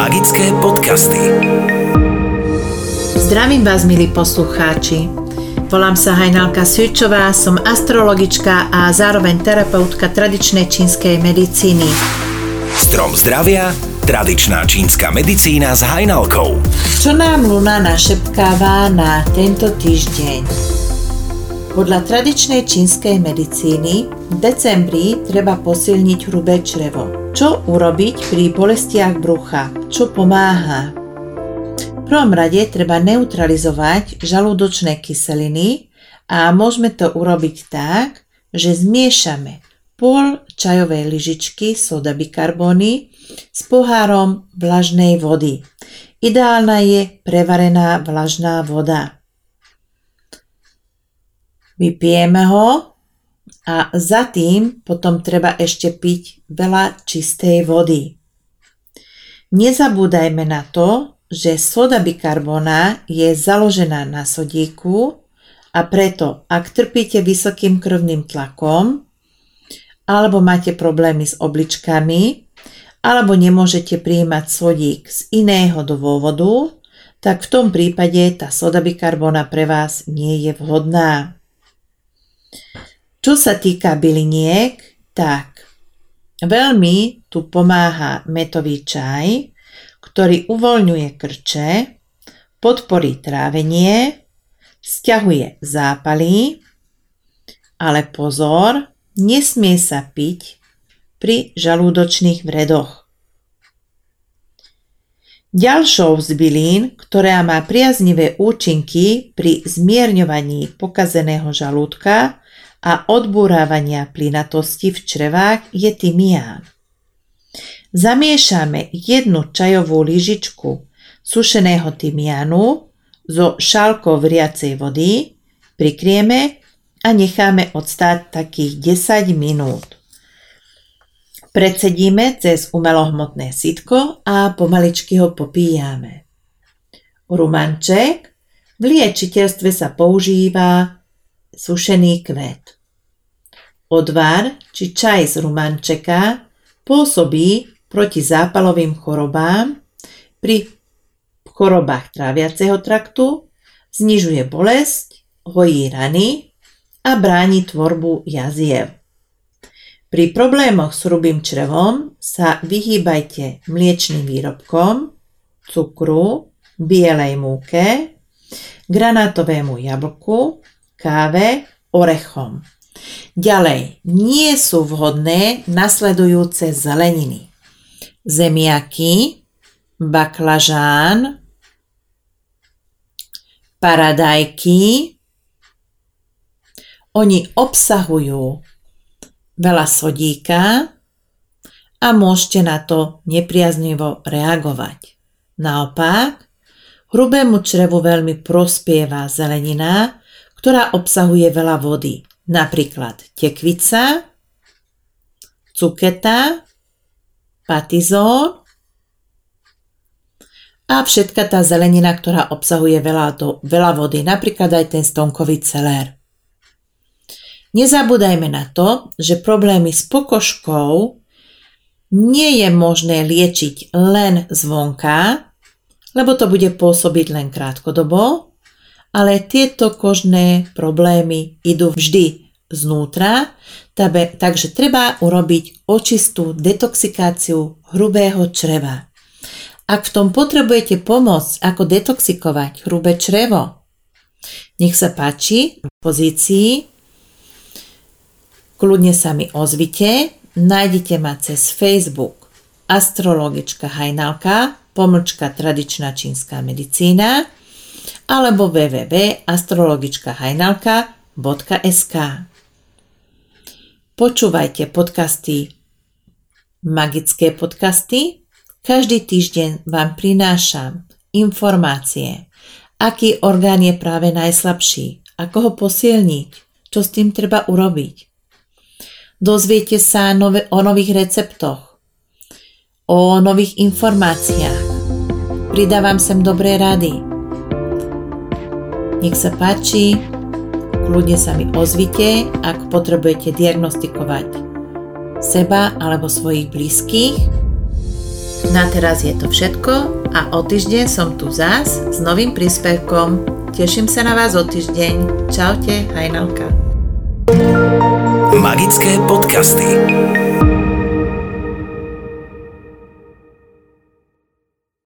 Magické podcasty. Zdravím vás, milí poslucháči. Volám sa Hajnalka Svičová, som astrologička a zároveň terapeutka tradičnej čínskej medicíny. Strom zdravia, tradičná čínska medicína s Hajnalkou. Čo nám Luna našepkáva na tento týždeň? Podľa tradičnej čínskej medicíny v decembri treba posilniť hrubé črevo. Čo urobiť pri bolestiach brucha? Čo pomáha? V prvom rade treba neutralizovať žalúdočné kyseliny a môžeme to urobiť tak, že zmiešame pol čajovej lyžičky soda bikarbóny s pohárom vlažnej vody. Ideálna je prevarená vlažná voda. Vypijeme ho a za tým potom treba ešte piť veľa čistej vody. Nezabúdajme na to, že soda bikarbona je založená na sodíku a preto, ak trpíte vysokým krvným tlakom, alebo máte problémy s obličkami, alebo nemôžete prijímať sodík z iného dôvodu, tak v tom prípade tá soda bikarbona pre vás nie je vhodná. Čo sa týka byliniek, tak veľmi tu pomáha metový čaj, ktorý uvoľňuje krče, podporí trávenie, stiahuje zápaly, ale pozor, nesmie sa piť pri žalúdočných vredoch. Ďalšou z bylín, ktorá má priaznivé účinky pri zmierňovaní pokazeného žalúdka a odburávania plynatosti v črevách, je tymián. Zamiešame jednu čajovú lyžičku sušeného tymiánu so šálkou vriacej vody, prikrieme a necháme odstáť takých 10 minút. Predsedíme cez umelohmotné sitko a pomaličky ho popíjame. Rumanček v liečiteľstve sa používa sušený kvet. Odvar či čaj z rumančeka pôsobí proti zápalovým chorobám pri chorobách tráviaceho traktu, znižuje bolesť, hojí rany a bráni tvorbu jaziev. Pri problémoch s hrubým črevom sa vyhýbajte mliečným výrobkom, cukru, bielej múke, granátovému jablku, káve, orechom. Ďalej, nie sú vhodné nasledujúce zeleniny. Zemiaky, baklažán, paradajky. Oni obsahujú veľa sodíka a môžete na to nepriaznivo reagovať. Naopak, hrubému črevu veľmi prospieva zelenina, ktorá obsahuje veľa vody, napríklad tekvica, cuketa, patizón a všetka tá zelenina, ktorá obsahuje veľa, do, veľa vody, napríklad aj ten stonkový celér. Nezabúdajme na to, že problémy s pokožkou nie je možné liečiť len zvonka, lebo to bude pôsobiť len krátkodobo, ale tieto kožné problémy idú vždy znútra, takže treba urobiť očistú detoxikáciu hrubého čreva. Ak v tom potrebujete pomôcť, ako detoxikovať hrubé črevo, nech sa páči v pozícii Kľudne sa mi ozvite, nájdete ma cez Facebook astrologička Hajnalka, pomlčka tradičná čínska medicína alebo www.astrologičkahajnalka.sk Počúvajte podcasty Magické podcasty. Každý týždeň vám prinášam informácie, aký orgán je práve najslabší, ako ho posilniť, čo s tým treba urobiť. Dozviete sa nové, o nových receptoch, o nových informáciách. Pridávam sem dobré rady. Nech sa páči, kľudne sa mi ozvite, ak potrebujete diagnostikovať seba alebo svojich blízkych. Na teraz je to všetko a o týždeň som tu zás s novým príspevkom. Teším sa na vás o týždeň. Čaute, Hajnalka. Magické podcasty.